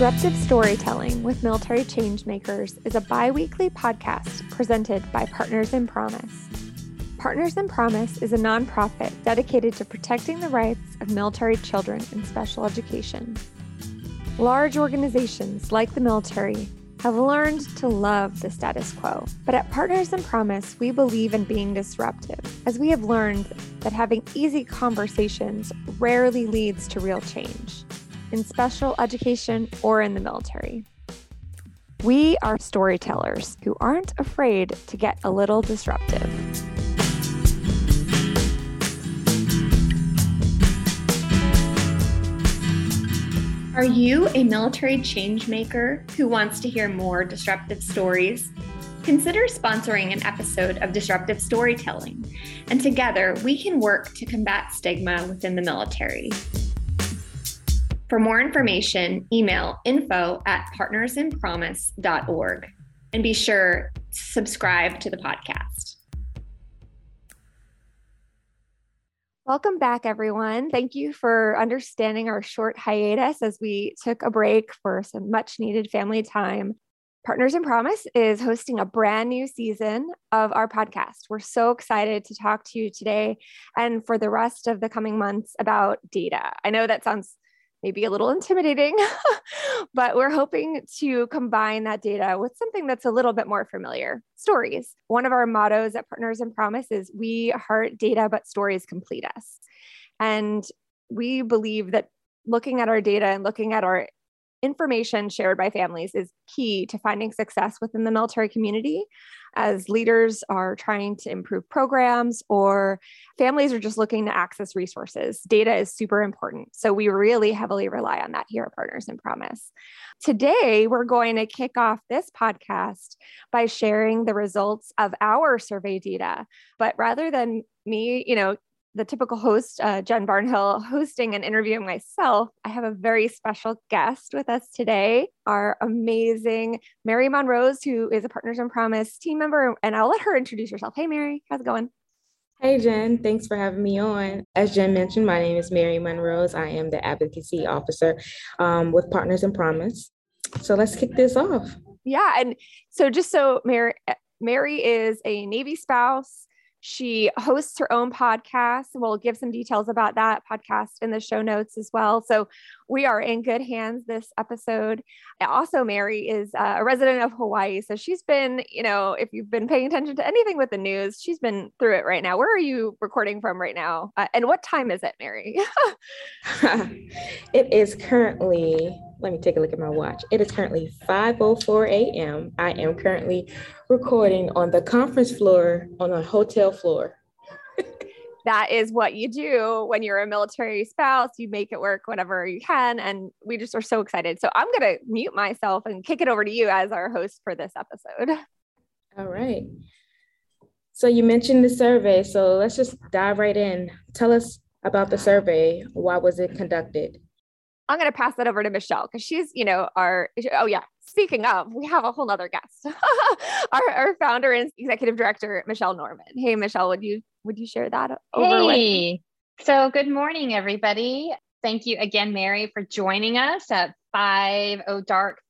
Disruptive Storytelling with Military Changemakers is a bi weekly podcast presented by Partners in Promise. Partners in Promise is a nonprofit dedicated to protecting the rights of military children in special education. Large organizations like the military have learned to love the status quo. But at Partners in Promise, we believe in being disruptive, as we have learned that having easy conversations rarely leads to real change in special education or in the military. We are storytellers who aren't afraid to get a little disruptive. Are you a military change maker who wants to hear more disruptive stories? Consider sponsoring an episode of Disruptive Storytelling, and together we can work to combat stigma within the military. For more information, email info at partnersinpromise.org and be sure to subscribe to the podcast. Welcome back, everyone. Thank you for understanding our short hiatus as we took a break for some much needed family time. Partners in Promise is hosting a brand new season of our podcast. We're so excited to talk to you today and for the rest of the coming months about data. I know that sounds maybe a little intimidating, but we're hoping to combine that data with something that's a little bit more familiar stories. One of our mottos at Partners in Promise is we heart data, but stories complete us. And we believe that looking at our data and looking at our information shared by families is key to finding success within the military community as leaders are trying to improve programs or families are just looking to access resources. Data is super important. So we really heavily rely on that here at Partners in Promise. Today, we're going to kick off this podcast by sharing the results of our survey data. But rather than me, you know, the typical host, uh, Jen Barnhill, hosting and interviewing myself, I have a very special guest with us today, our amazing Mary Monrose, who is a Partners in Promise team member. And I'll let her introduce herself. Hey, Mary, how's it going? Hey, Jen. Thanks for having me on. As Jen mentioned, my name is Mary Monrose. I am the advocacy officer um, with Partners in Promise. So let's kick this off. Yeah. And so, just so Mary, Mary is a Navy spouse. She hosts her own podcast. We'll give some details about that podcast in the show notes as well. So we are in good hands this episode. Also, Mary is uh, a resident of Hawaii. So she's been, you know, if you've been paying attention to anything with the news, she's been through it right now. Where are you recording from right now? Uh, and what time is it, Mary? it is currently let me take a look at my watch. It is currently 5:04 a.m. I am currently recording on the conference floor on a hotel floor. that is what you do when you're a military spouse. You make it work whenever you can. And we just are so excited. So I'm going to mute myself and kick it over to you as our host for this episode. All right. So you mentioned the survey. So let's just dive right in. Tell us about the survey. Why was it conducted? I'm going to pass that over to Michelle because she's, you know, our, oh yeah, speaking of, we have a whole nother guest, our, our founder and executive director, Michelle Norman. Hey, Michelle, would you, would you share that over hey. With? So good morning, everybody. Thank you again, Mary, for joining us at 5 oh dark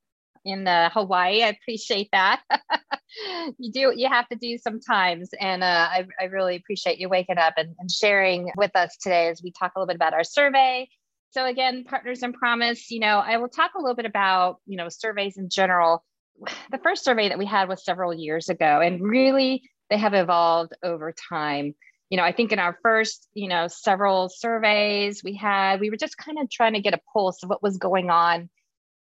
in the Hawaii. I appreciate that. you do you have to do sometimes, and uh, I, I really appreciate you waking up and, and sharing with us today as we talk a little bit about our survey so again, Partners in Promise, you know, I will talk a little bit about, you know, surveys in general. The first survey that we had was several years ago, and really they have evolved over time. You know, I think in our first, you know, several surveys we had, we were just kind of trying to get a pulse of what was going on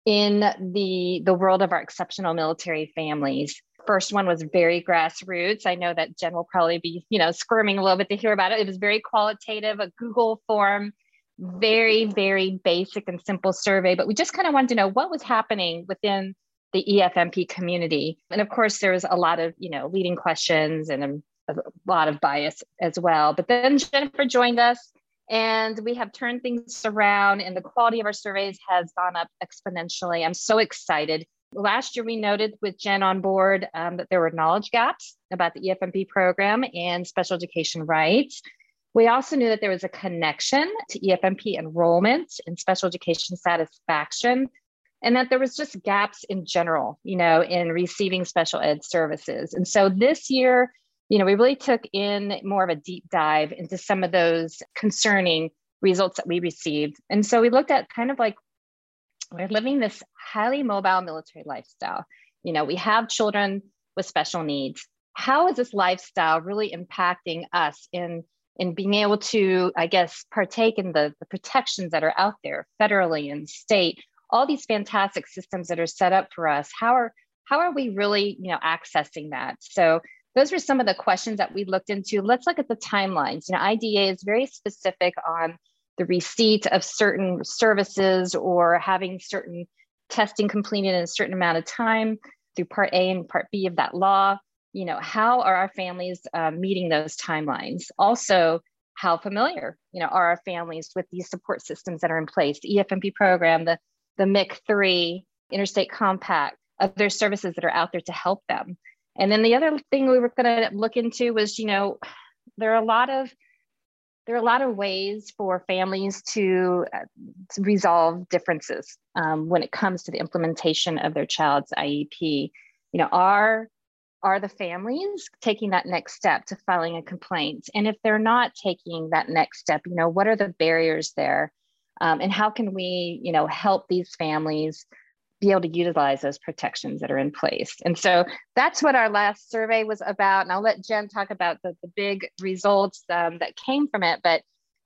in the the world of our exceptional military families. First one was very grassroots. I know that Jen will probably be, you know, squirming a little bit to hear about it. It was very qualitative, a Google form very, very basic and simple survey, but we just kind of wanted to know what was happening within the EFMP community. And of course, there was a lot of, you know, leading questions and a, a lot of bias as well. But then Jennifer joined us and we have turned things around and the quality of our surveys has gone up exponentially. I'm so excited. Last year, we noted with Jen on board um, that there were knowledge gaps about the EFMP program and special education rights. We also knew that there was a connection to EFMP enrollment and special education satisfaction, and that there was just gaps in general, you know, in receiving special ed services. And so this year, you know, we really took in more of a deep dive into some of those concerning results that we received. And so we looked at kind of like we're living this highly mobile military lifestyle. You know, we have children with special needs. How is this lifestyle really impacting us in in being able to, I guess, partake in the, the protections that are out there federally and state, all these fantastic systems that are set up for us. How are how are we really, you know, accessing that? So those were some of the questions that we looked into. Let's look at the timelines. You know, IDEA is very specific on the receipt of certain services or having certain testing completed in a certain amount of time through part A and part B of that law. You know, how are our families uh, meeting those timelines? Also, how familiar, you know, are our families with these support systems that are in place, the EFMP program, the, the MIC3, Interstate Compact, other services that are out there to help them. And then the other thing we were going to look into was, you know, there are a lot of there are a lot of ways for families to, uh, to resolve differences um, when it comes to the implementation of their child's IEP. You know, are are the families taking that next step to filing a complaint? And if they're not taking that next step, you know, what are the barriers there? Um, and how can we, you know, help these families be able to utilize those protections that are in place. And so that's what our last survey was about. And I'll let Jen talk about the, the big results um, that came from it. But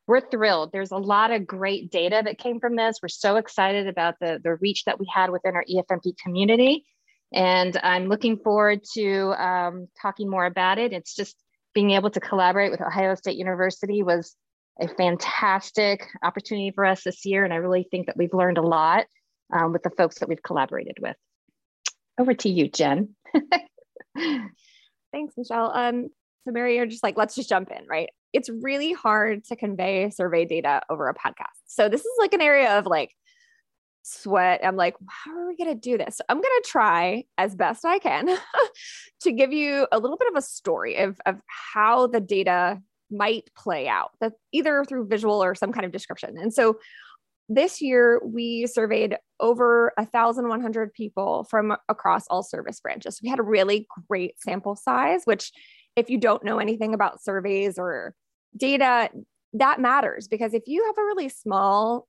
we're thrilled. There's a lot of great data that came from this. We're so excited about the, the reach that we had within our EFMP community. And I'm looking forward to um, talking more about it. It's just being able to collaborate with Ohio State University was a fantastic opportunity for us this year. And I really think that we've learned a lot um, with the folks that we've collaborated with. Over to you, Jen. Thanks, Michelle. Um, so Mary, you're just like, let's just jump in, right? It's really hard to convey survey data over a podcast. So this is like an area of like sweat. I'm like, how are we going to do this? I'm going to try as best I can to give you a little bit of a story of, of how the data might play out that either through visual or some kind of description. And so this year we surveyed over 1100 people from across all service branches we had a really great sample size which if you don't know anything about surveys or data that matters because if you have a really small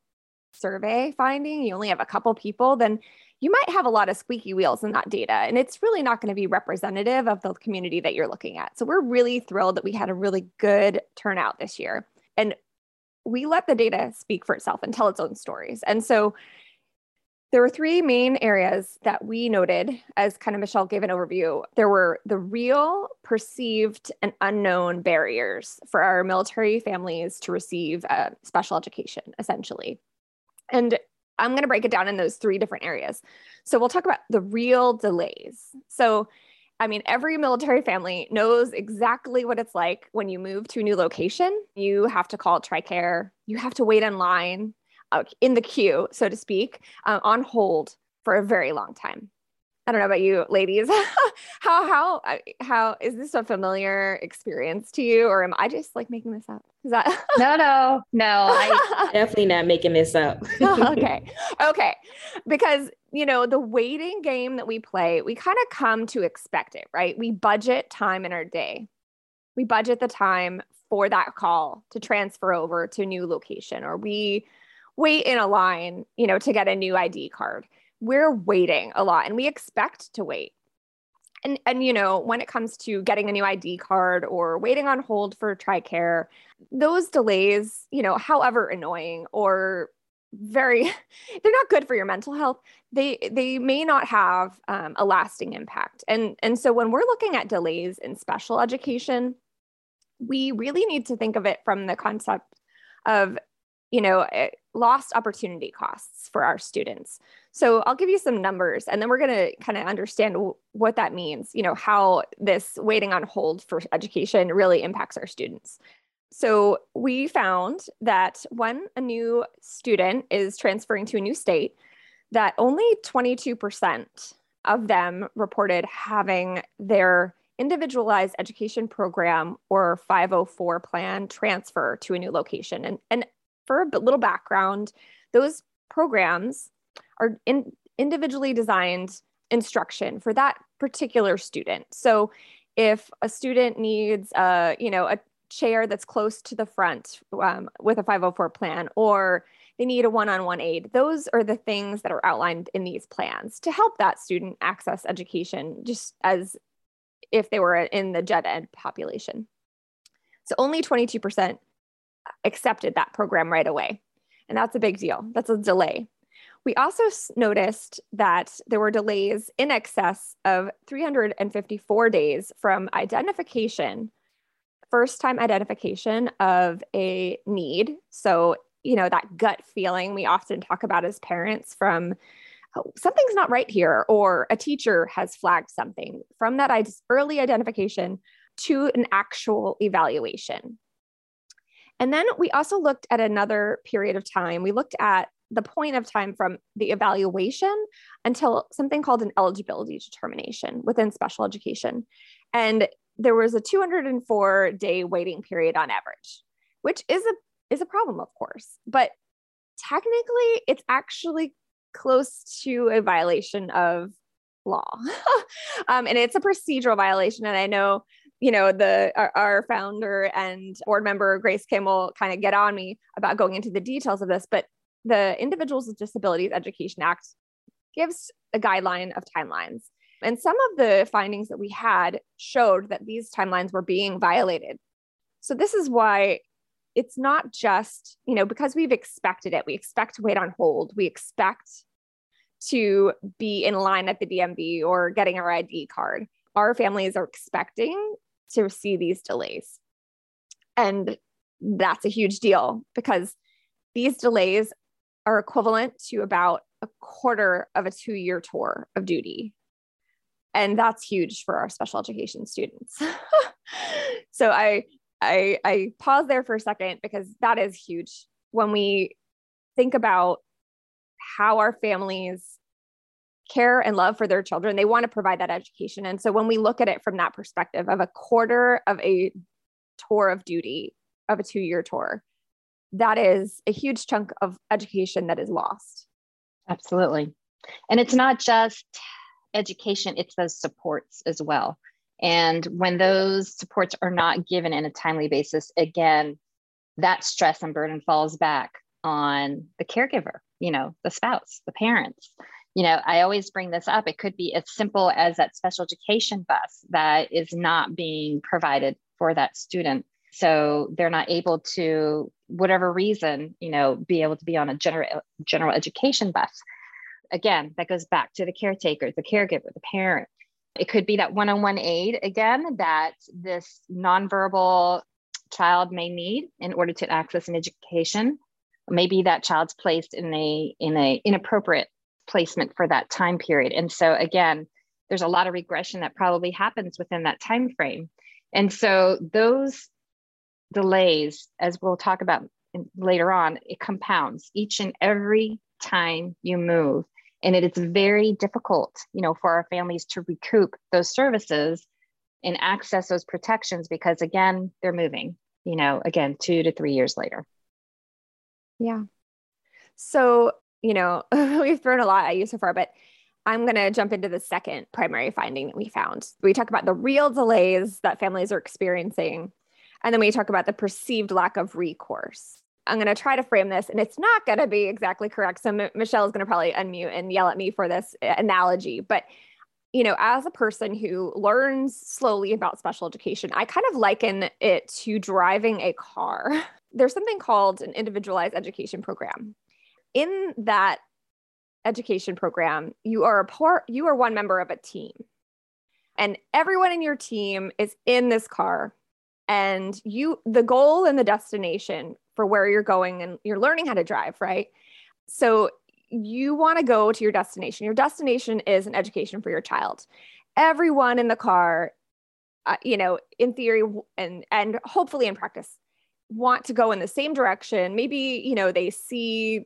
survey finding you only have a couple people then you might have a lot of squeaky wheels in that data and it's really not going to be representative of the community that you're looking at so we're really thrilled that we had a really good turnout this year and we let the data speak for itself and tell its own stories. And so there were three main areas that we noted as kind of Michelle gave an overview. There were the real, perceived, and unknown barriers for our military families to receive uh, special education, essentially. And I'm going to break it down in those three different areas. So we'll talk about the real delays. So I mean, every military family knows exactly what it's like when you move to a new location. You have to call TRICARE, you have to wait in line, uh, in the queue, so to speak, uh, on hold for a very long time. I don't know about you ladies. how how how is this a familiar experience to you or am I just like making this up? Is that No, no. No, I definitely not making this up. okay. Okay. Because you know, the waiting game that we play, we kind of come to expect it, right? We budget time in our day. We budget the time for that call to transfer over to a new location or we wait in a line, you know, to get a new ID card we're waiting a lot and we expect to wait. And, and you know when it comes to getting a new id card or waiting on hold for tricare those delays you know however annoying or very they're not good for your mental health. They they may not have um, a lasting impact. And and so when we're looking at delays in special education we really need to think of it from the concept of you know eh, lost opportunity costs for our students so I'll give you some numbers and then we're going to kind of understand w- what that means, you know, how this waiting on hold for education really impacts our students. So we found that when a new student is transferring to a new state, that only 22% of them reported having their individualized education program or 504 plan transfer to a new location. And, and for a little background, those programs are in, individually designed instruction for that particular student. So if a student needs a, you know, a chair that's close to the front um, with a 504 plan, or they need a one-on-one aid. Those are the things that are outlined in these plans to help that student access education just as if they were in the gen ed population. So only 22% accepted that program right away. And that's a big deal. That's a delay. We also noticed that there were delays in excess of 354 days from identification, first time identification of a need. So, you know, that gut feeling we often talk about as parents from oh, something's not right here, or a teacher has flagged something from that early identification to an actual evaluation. And then we also looked at another period of time. We looked at the point of time from the evaluation until something called an eligibility determination within special education. And there was a 204 day waiting period on average, which is a is a problem, of course. But technically, it's actually close to a violation of law, um, and it's a procedural violation. And I know you know the our, our, founder and board member grace kim will kind of get on me about going into the details of this but the individuals with disabilities education act gives a guideline of timelines. And some of the findings that we had showed that these timelines were being violated. So this is why it's not just you know because we've expected it we expect to wait on hold we expect to be in line at the dmv or getting our id card. Our families are expecting to see these delays. And that's a huge deal because these delays are equivalent to about a quarter of a two year tour of duty. And that's huge for our special education students. so I, I, I pause there for a second because that is huge when we think about how our families care and love for their children. They want to provide that education. And so when we look at it from that perspective of a quarter of a tour of duty, of a two year tour, that is a huge chunk of education that is lost. Absolutely. And it's not just education, it's those supports as well. And when those supports are not given in a timely basis, again, that stress and burden falls back on the caregiver, you know, the spouse, the parents you know, I always bring this up. It could be as simple as that special education bus that is not being provided for that student. So they're not able to, whatever reason, you know, be able to be on a general general education bus. Again, that goes back to the caretaker, the caregiver, the parent. It could be that one-on-one aid again that this nonverbal child may need in order to access an education. Maybe that child's placed in a in a inappropriate placement for that time period. And so again, there's a lot of regression that probably happens within that time frame. And so those delays, as we'll talk about later on, it compounds each and every time you move. And it is very difficult, you know, for our families to recoup those services and access those protections because again, they're moving, you know, again, two to three years later. Yeah. So you know, we've thrown a lot at you so far, but I'm going to jump into the second primary finding that we found. We talk about the real delays that families are experiencing, and then we talk about the perceived lack of recourse. I'm going to try to frame this, and it's not going to be exactly correct. So M- Michelle is going to probably unmute and yell at me for this uh, analogy, but you know, as a person who learns slowly about special education, I kind of liken it to driving a car. There's something called an individualized education program in that education program, you are a part, you are one member of a team. And everyone in your team is in this car. And you, the goal and the destination for where you're going, and you're learning how to drive, right? So you want to go to your destination. Your destination is an education for your child. Everyone in the car, uh, you know, in theory and and hopefully in practice, want to go in the same direction. Maybe you know they see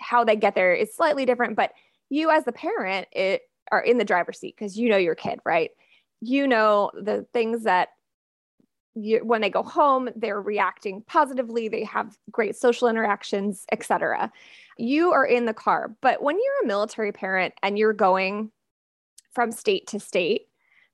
how they get there is slightly different, but you as the parent it, are in the driver's seat because you know your kid, right? you know the things that you, when they go home they're reacting positively they have great social interactions etc you are in the car but when you're a military parent and you're going from state to state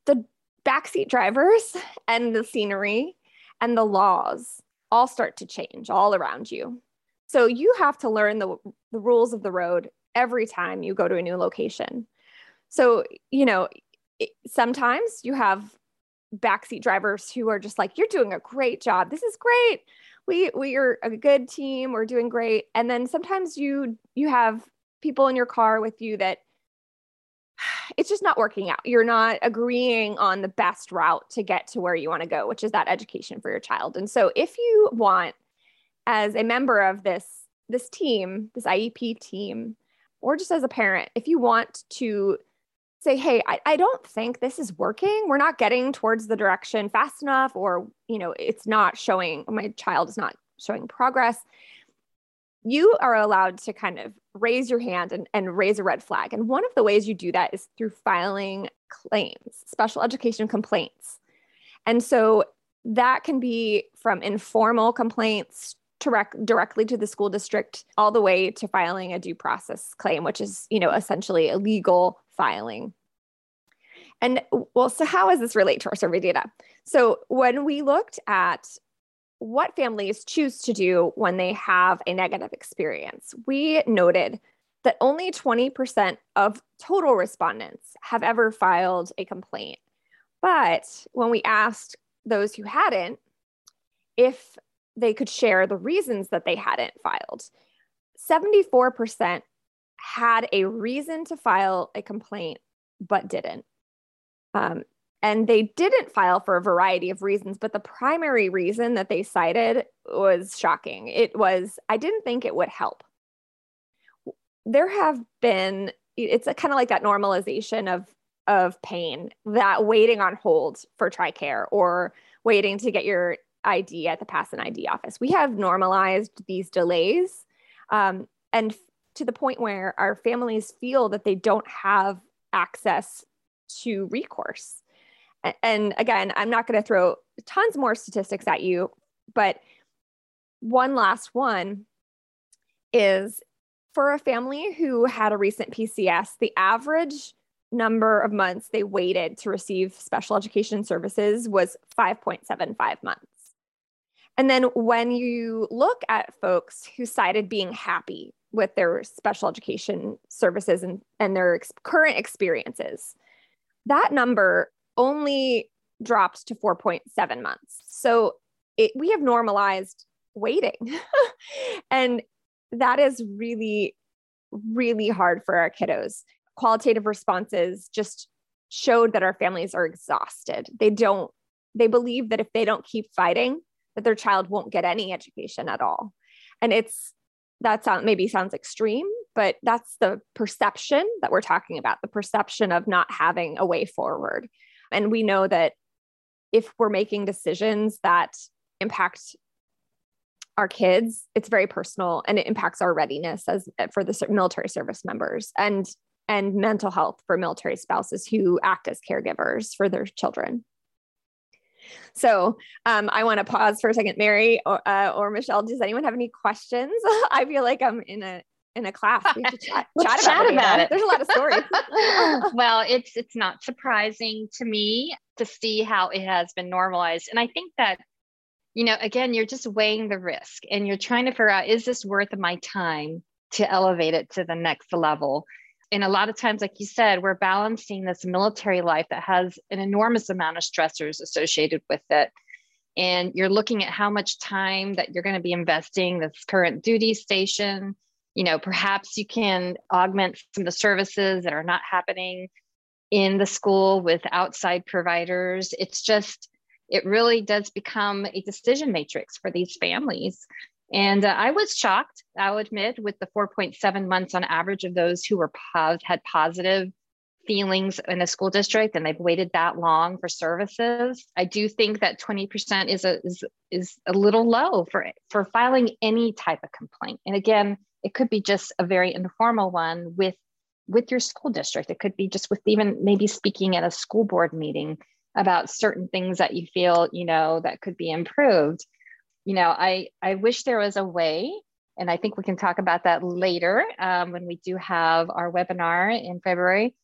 the backseat drivers and the scenery and the laws all start to change all around you. So you have to learn the, the rules of the road every time you go to a new location. So you know sometimes you have backseat drivers who are just like, you're doing a great job. This is great. We we are a good team. We're doing great. And then sometimes you you have people in your car with you that it's just not working out. You're not agreeing on the best route to get to where you want to go, which is that education for your child. And so if you want as a member of this this team, this IEP team, or just as a parent, if you want to say, hey, I, I don't think this is working. We're not getting towards the direction fast enough, or, you know, it's not showing, my child is not showing progress. You are allowed to kind of raise your hand and, and raise a red flag. And one of the ways you do that is through filing claims, special education complaints. And so that can be from informal complaints direct, directly to the school district all the way to filing a due process claim which is you know essentially a legal filing. And well, so how does this relate to our survey data? So when we looked at what families choose to do when they have a negative experience, we noted that only 20% of total respondents have ever filed a complaint. But when we asked those who hadn't if they could share the reasons that they hadn't filed, 74% had a reason to file a complaint but didn't. Um, and they didn't file for a variety of reasons, but the primary reason that they cited was shocking. It was, I didn't think it would help. There have been, it's kind of like that normalization of, of pain, that waiting on hold for TRICARE or waiting to get your ID at the Pass an ID office. We have normalized these delays. Um, and to the point where our families feel that they don't have access to recourse. And again, I'm not going to throw tons more statistics at you, but one last one is for a family who had a recent PCS, the average number of months they waited to receive special education services was 5.75 months. And then when you look at folks who cited being happy with their special education services and, and their ex- current experiences. That number only dropped to 4.7 months. So it, we have normalized waiting. and that is really, really hard for our kiddos. Qualitative responses just showed that our families are exhausted. They don't, they believe that if they don't keep fighting, that their child won't get any education at all. And it's that sound maybe sounds extreme, but that's the perception that we're talking about, the perception of not having a way forward. And we know that if we're making decisions that impact our kids, it's very personal and it impacts our readiness as for the military service members and and mental health for military spouses who act as caregivers for their children. So um, I want to pause for a second, Mary or, uh, or Michelle. Does anyone have any questions? I feel like I'm in a in a class. We have to chat, chat, chat about, it. There's a lot of stories. well, it's it's not surprising to me to see how it has been normalized, and I think that you know again you're just weighing the risk and you're trying to figure out is this worth my time to elevate it to the next level and a lot of times like you said we're balancing this military life that has an enormous amount of stressors associated with it. And you're looking at how much time that you're going to be investing this current duty station. You know perhaps you can augment some of the services that are not happening in the school with outside providers. It's just it really does become a decision matrix for these families and uh, I was shocked, I'll admit, with the 4.7 months on average of those who were pos- had positive feelings in the school district and they've waited that long for services. I do think that 20% is a is, is a little low for for filing any type of complaint. And again, it could be just a very informal one with with your school district. It could be just with even maybe speaking at a school board meeting about certain things that you feel, you know, that could be improved. You know, I, I wish there was a way, and I think we can talk about that later um, when we do have our webinar in February.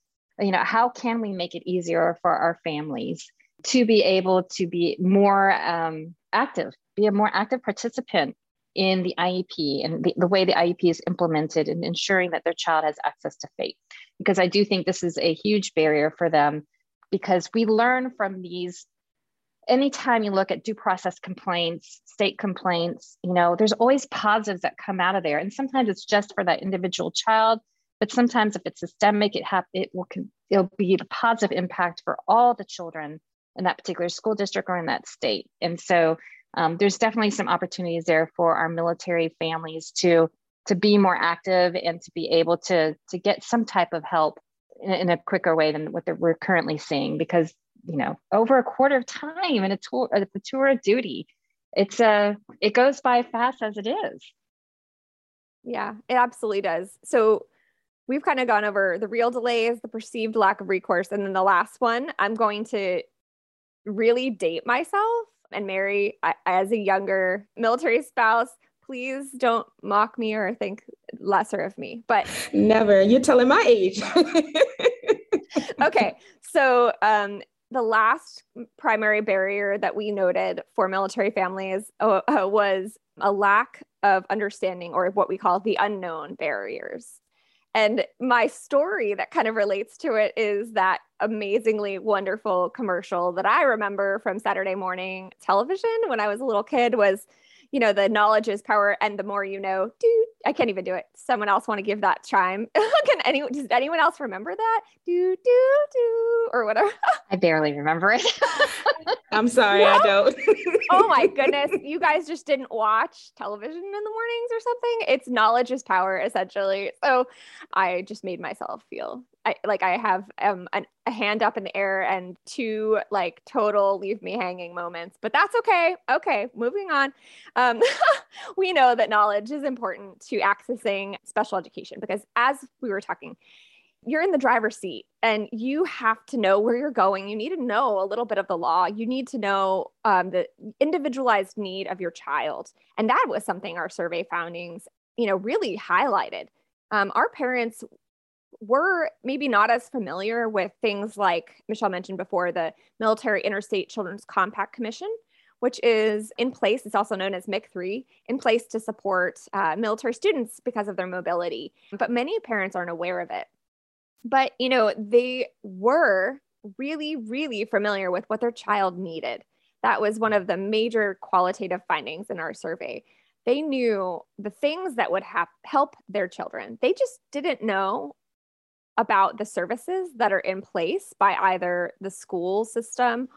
You know, how can we make it easier for our families to be able to be more um, active, be a more active participant in the IEP and the, the way the IEP is implemented and ensuring that their child has access to FAPE. Because I do think this is a huge barrier for them because we learn from these anytime you look at due process complaints state complaints you know there's always positives that come out of there. And sometimes it's just for that individual child but sometimes if it's systemic it have it will it'll be the positive impact for all the children in that particular school district or in that state. And so um, there's definitely some opportunities there for our military families to to be more active and to be able to to get some type of help in, in a quicker way than what we're currently seeing because you know over a quarter of time in a tour a tour of duty it's a uh, it goes by fast as it is yeah it absolutely does so we've kind of gone over the real delays the perceived lack of recourse and then the last one i'm going to really date myself and Mary, I, as a younger military spouse, please don't mock me or think lesser of me. But never. You're telling my age. okay. So, um, the last primary barrier that we noted for military families uh, uh, was a lack of understanding or what we call the unknown barriers. And my story that kind of relates to it is that amazingly wonderful commercial that I remember from Saturday morning television when I was a little kid was you know, the knowledge is power and the more you know, dude, I can't even do it. Someone else want to give that chime? Can anyone, does anyone else remember that? Do, do, do, or whatever. I barely remember it. I'm sorry, I don't. oh my goodness. You guys just didn't watch television in the mornings or something? It's knowledge is power, essentially. So I just made myself feel I, like I have um, an, a hand up in the air and two like total leave me hanging moments, but that's okay. Okay, moving on. Um, we know that knowledge is important to accessing special education because, as we were talking, you're in the driver's seat and you have to know where you're going. You need to know a little bit of the law. You need to know um, the individualized need of your child, and that was something our survey findings, you know, really highlighted. Um, our parents we're maybe not as familiar with things like Michelle mentioned before the Military Interstate Children's Compact Commission, which is in place. It's also known as MIC3, in place to support uh, military students because of their mobility. But many parents aren't aware of it. But, you know, they were really, really familiar with what their child needed. That was one of the major qualitative findings in our survey. They knew the things that would ha- help their children. They just didn't know about the services that are in place by either the school system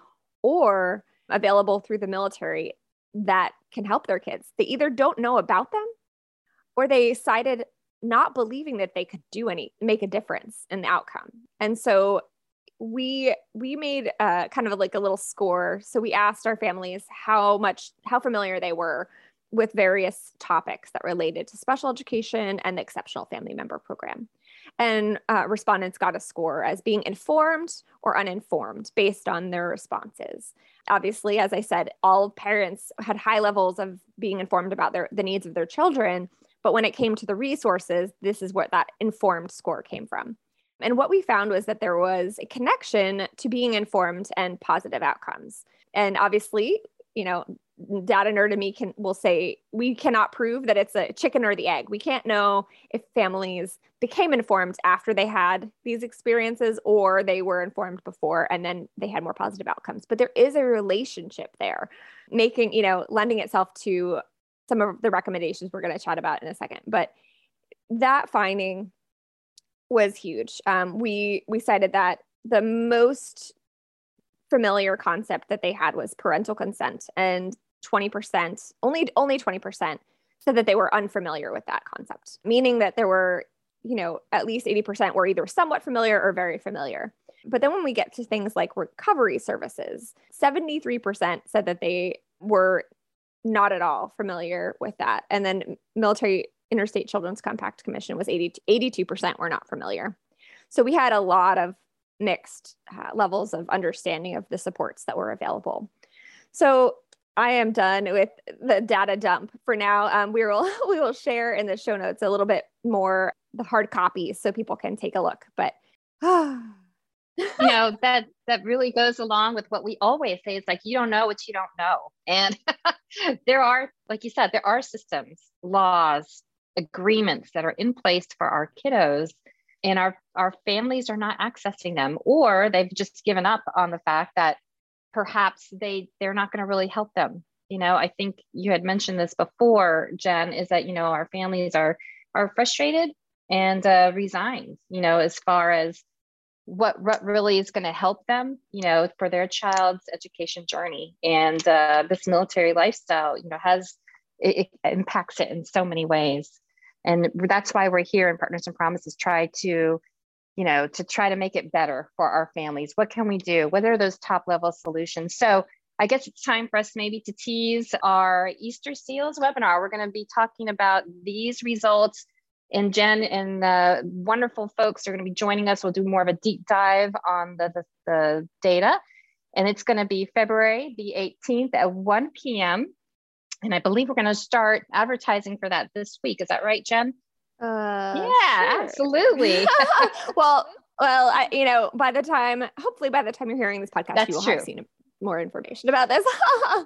or available through the military that can help their kids. They either don't know about them or they cited not believing that they could do any make a difference in the outcome. And so we we made uh, kind of like a little score. So we asked our families how much how familiar they were with various topics that related to special education and the exceptional family member program and uh, respondents got a score as being informed or uninformed based on their responses. Obviously, as I said, all parents had high levels of being informed about their, the needs of their children. But when it came to the resources, this is where that informed score came from. And what we found was that there was a connection to being informed and positive outcomes. And obviously, you know, data nerd in me can will say we cannot prove that it's a chicken or the egg. We can't know if families became informed after they had these experiences or they were informed before and then they had more positive outcomes. But there is a relationship there, making, you know, lending itself to some of the recommendations we're going to chat about in a second. But that finding was huge. Um, we we cited that the most familiar concept that they had was parental consent and 20%, only only 20% said that they were unfamiliar with that concept, meaning that there were, you know, at least 80% were either somewhat familiar or very familiar. But then when we get to things like recovery services, 73% said that they were not at all familiar with that. And then military interstate children's compact commission was 80 82% were not familiar. So we had a lot of mixed uh, levels of understanding of the supports that were available. So I am done with the data dump for now. Um, we will we will share in the show notes a little bit more the hard copies so people can take a look. But you know that that really goes along with what we always say. It's like you don't know what you don't know, and there are, like you said, there are systems, laws, agreements that are in place for our kiddos and our our families are not accessing them or they've just given up on the fact that perhaps they they're not going to really help them. You know i think you had mentioned this before jen is that you know our families are are frustrated and uh, resigned you know as far as what, what really is going to help them you know for their child's education journey. And uh, this military lifestyle you know has it, it impacts it in so many ways. And that's why we're here in partners and promises try to you know to try to make it better for our families. What can we do? What are those top level solutions? So i guess it's time for us maybe to tease our easter seals webinar. We're going to be talking about these results and jen and the wonderful folks are going to be joining us. We'll do more of a deep dive on the, the, the data. And it's going to be february the 18th at 1 p.m and I believe we're going to start advertising for that this week. Is that right, Jen? Uh, yeah, sure. absolutely. well, well, I, you know, by the time, hopefully, by the time you're hearing this podcast, That's you will true. have seen more information about this.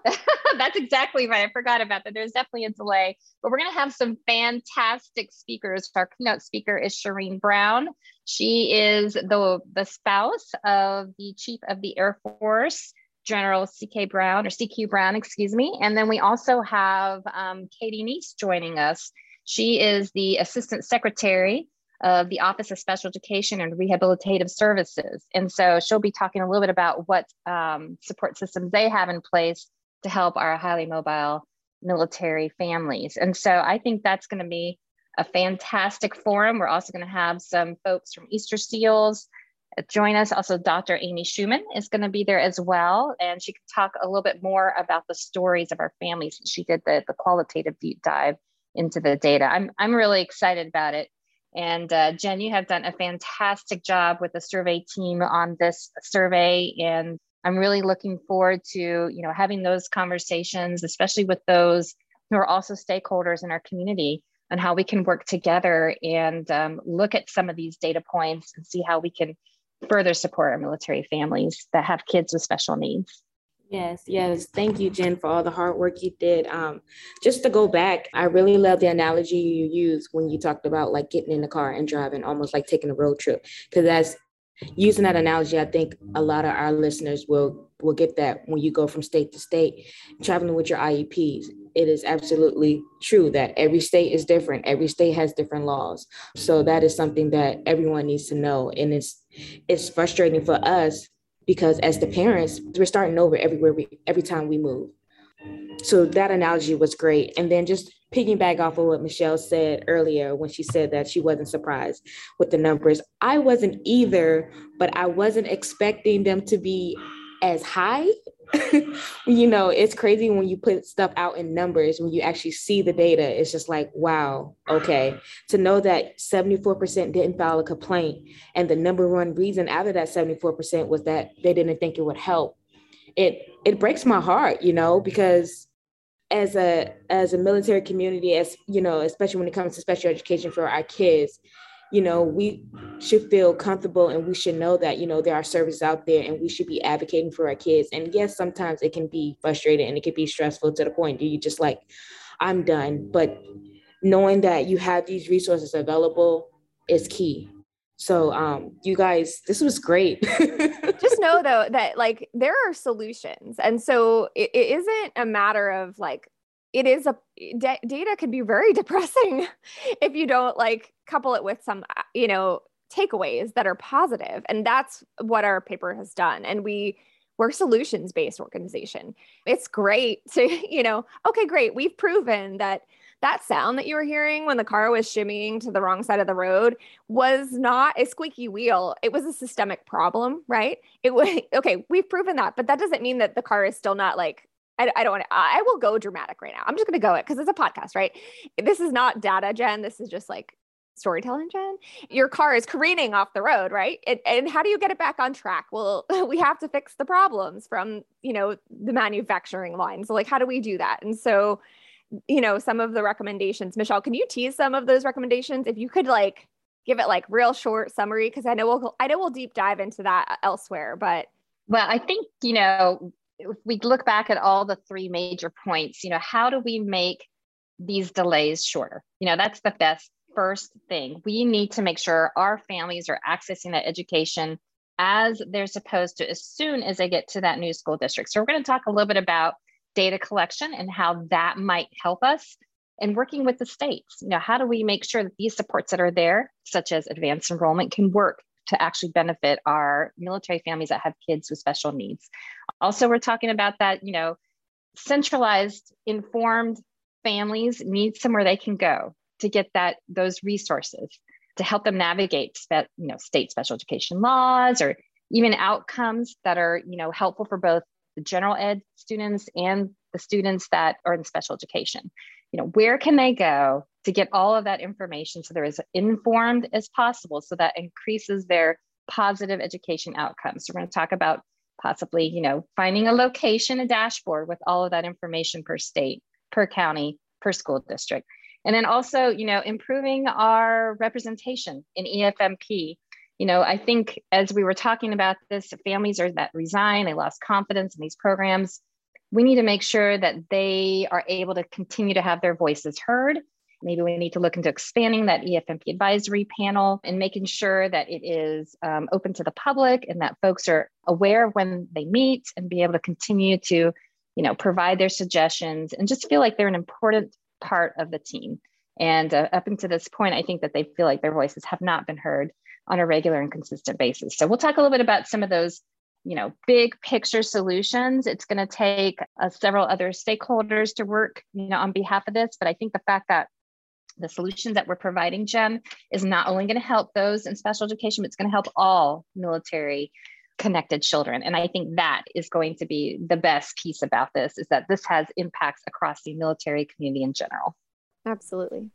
That's exactly right. I forgot about that. There's definitely a delay, but we're going to have some fantastic speakers. Our keynote speaker is Sharene Brown. She is the the spouse of the Chief of the Air Force. General CK Brown or CQ Brown, excuse me. And then we also have um, Katy Neas joining us. She is the Assistant Secretary of the Office of Special Education and Rehabilitative Services. And so she'll be talking a little bit about what um, support systems they have in place to help our highly mobile military families. And so I think that's going to be a fantastic forum. We're also going to have some folks from Easter Seals, join us. Also, Dr. Amy Schumann is going to be there as well. And she can talk a little bit more about the stories of our families. She did the, the qualitative deep dive into the data. I'm, I'm really excited about it. And uh, Jen, you have done a fantastic job with the survey team on this survey. And I'm really looking forward to, you know, having those conversations, especially with those who are also stakeholders in our community on how we can work together and um, look at some of these data points and see how we can further support our military families that have kids with special needs. Yes, yes. Thank you, Jen, for all the hard work you did. Um, just to go back, I really love the analogy you used when you talked about like getting in the car and driving, almost like taking a road trip. Because that's using that analogy, I think a lot of our listeners will will get that when you go from state to state, traveling with your IEPs. It is absolutely true that every state is different. Every state has different laws. So that is something that everyone needs to know. And it's it's frustrating for us because as the parents, we're starting over everywhere we every time we move. So that analogy was great. And then just piggyback off of what Michelle said earlier when she said that she wasn't surprised with the numbers. I wasn't either, but I wasn't expecting them to be as high. you know, it's crazy when you put stuff out in numbers, when you actually see the data, it's just like, wow, okay. To know that 74% didn't file a complaint, and the number one reason out of that 74% was that they didn't think it would help. It it breaks my heart, you know, because as a as a military community, as you know, especially when it comes to special education for our kids, you know, we should feel comfortable and we should know that, you know, there are services out there and we should be advocating for our kids. And yes, sometimes it can be frustrating and it can be stressful to the point you just like, I'm done. But knowing that you have these resources available is key. So um you guys, this was great. just know though that like there are solutions. And so it, it isn't a matter of like it is a d- data can be very depressing if you don't like couple it with some uh, you know takeaways that are positive and that's what our paper has done and we we're solutions based organization. It's great to you know okay great we've proven that that sound that you were hearing when the car was shimmying to the wrong side of the road was not a squeaky wheel. It was a systemic problem right? It was okay we've proven that but that doesn't mean that the car is still not like I, I don't want to, I will go dramatic right now. I'm just going to go it because it's a podcast, right? This is not data, Jen. This is just like storytelling, Jen. Your car is careening off the road, right? And, and how do you get it back on track? Well, we have to fix the problems from, you know, the manufacturing line. So like, how do we do that? And so, you know, some of the recommendations, Michelle, can you tease some of those recommendations? If you could like give it like real short summary, because I know we'll, I know we'll deep dive into that uh, elsewhere, but. Well, I think, you know, if we look back at all the three major points, you know, how do we make these delays shorter? You know, that's the best first thing. We need to make sure our families are accessing that education as they're supposed to as soon as they get to that new school district. So we're going to talk a little bit about data collection and how that might help us and working with the states. You know, how do we make sure that these supports that are there, such as advanced enrollment, can work to actually benefit our military families that have kids with special needs. Also, we're talking about that, you know, centralized, informed families need somewhere they can go to get that those resources to help them navigate spe- you know state special education laws or even outcomes that are you know helpful for both the general ed students and the students that are in special education you know where can they go to get all of that information so they're as informed as possible. So that increases their positive education outcomes. So we're going to talk about possibly you know finding a location a dashboard with all of that information per state per county per school district. And then also you know improving our representation in efmp you know i think as we were talking about this families are that resign they lost confidence in these programs. We need to make sure that they are able to continue to have their voices heard maybe we need to look into expanding that efmp advisory panel and making sure that it is um, open to the public and that folks are aware when they meet and be able to continue to you know provide their suggestions and just feel like they're an important part of the team. And uh, up until this point i think that they feel like their voices have not been heard on a regular and consistent basis. So we'll talk a little bit about some of those you know big picture solutions. It's going to take uh, several other stakeholders to work you know on behalf of this but i think the fact that the solutions that we're providing jen is not only going to help those in special education but it's going to help all military connected children. And i think that is going to be the best piece about this is that this has impacts across the military community in general. Absolutely.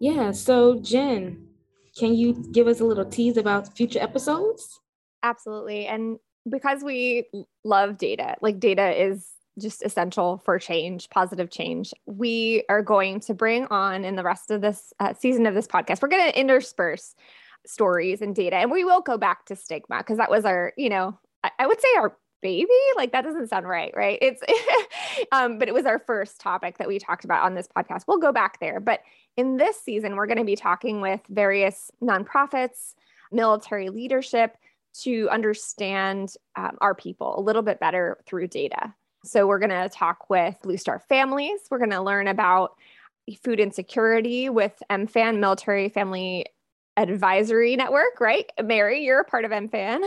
Yeah so jen can you give us a little tease about future episodes? Absolutely. And because we love data like data is just essential for change, positive change. We are going to bring on in the rest of this uh, season of this podcast, we're going to intersperse stories and data. And we will go back to stigma because that was our, you know, I, I, would say our baby. Like that doesn't sound right, right? It's, um, but it was our first topic that we talked about on this podcast. We'll go back there. But in this season, we're going to be talking with various nonprofits, military leadership to understand um, our people a little bit better through data. So we're going to talk with Blue Star families. We're going to learn about food insecurity with MFAN, Military Family advisory network, right? Mary, you're a part of MFAN.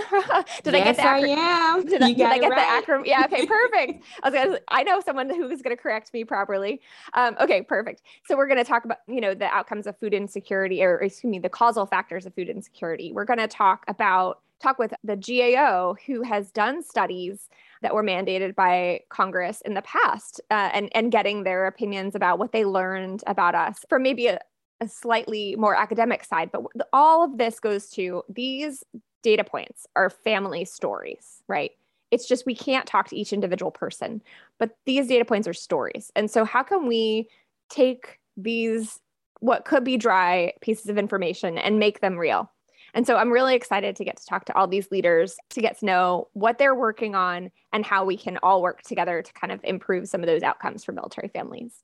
did yes, I get the acronym? I am. Did, I, did I get right. the acronym? Yeah. Okay. Perfect. I was gonna. I know someone who is going to correct me properly. Um, okay. Perfect. So we're going to talk about you know the outcomes of food insecurity, or excuse me, the causal factors of food insecurity. We're going to talk about talk with the GAO who has done studies that were mandated by Congress in the past uh, and, and getting their opinions about what they learned about us from maybe a, a slightly more academic side, but all of this goes to these data points are family stories, right? It's just we can't talk to each individual person, but these data points are stories. And so, how can we take these, what could be dry pieces of information, and make them real? And so, I'm really excited to get to talk to all these leaders to get to know what they're working on and how we can all work together to kind of improve some of those outcomes for military families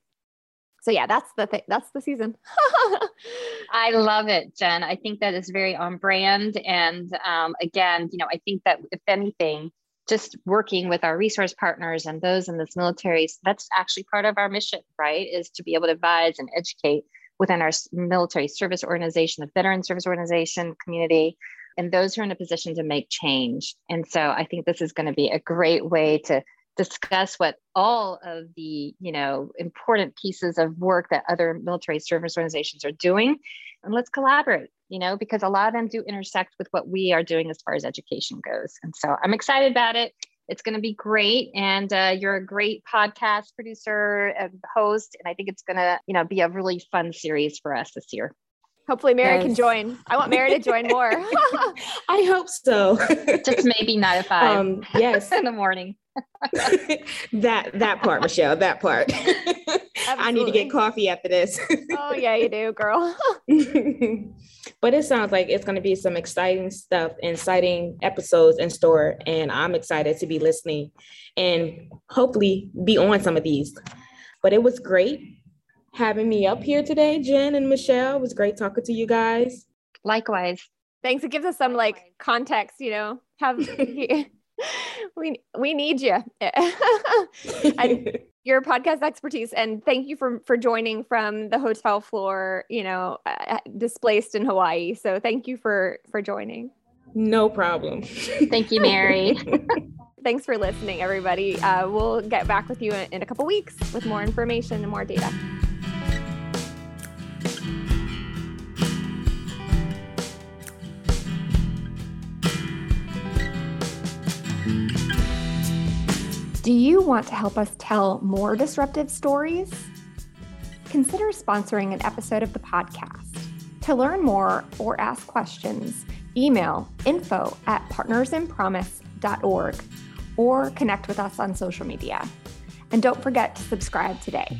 so yeah, that's the thing. That's the season. I love it, Jen. I think that is very on brand. And um, again, you know, I think that if anything, just working with our resource partners and those in this military, that's actually part of our mission, right? Is to be able to advise and educate within our military service organization, the veteran service organization community, and those who are in a position to make change. And so I think this is going to be a great way to discuss what all of the you know important pieces of work that other military service organizations are doing and let's collaborate you know because a lot of them do intersect with what we are doing as far as education goes and so i'm excited about it it's going to be great and uh, you're a great podcast producer and host and i think it's going to you know be a really fun series for us this year Hopefully, Mary yes. can join. I want Mary to join more. I hope so. Just maybe not at five. Um, yes, in the morning. that that part, Michelle. That part. I need to get coffee after this. oh yeah, you do, girl. but it sounds like it's going to be some exciting stuff, exciting episodes in store, and I'm excited to be listening and hopefully be on some of these. But it was great having me up here today, Jen and Michelle. It was great talking to you guys. Likewise. Thanks. It gives us some like context, you know. Have we we need you. your podcast expertise and thank you for for joining from the hotel floor, you know, uh, displaced in Hawaii. So thank you for for joining. No problem. Thank you, Mary. Thanks for listening, everybody. Uh, we'll get back with you in, in a couple weeks with more information and more data. Do you want to help us tell more disruptive stories? Consider sponsoring an episode of the podcast. To learn more or ask questions, email info at partnersinpromise.org or connect with us on social media. And don't forget to subscribe today.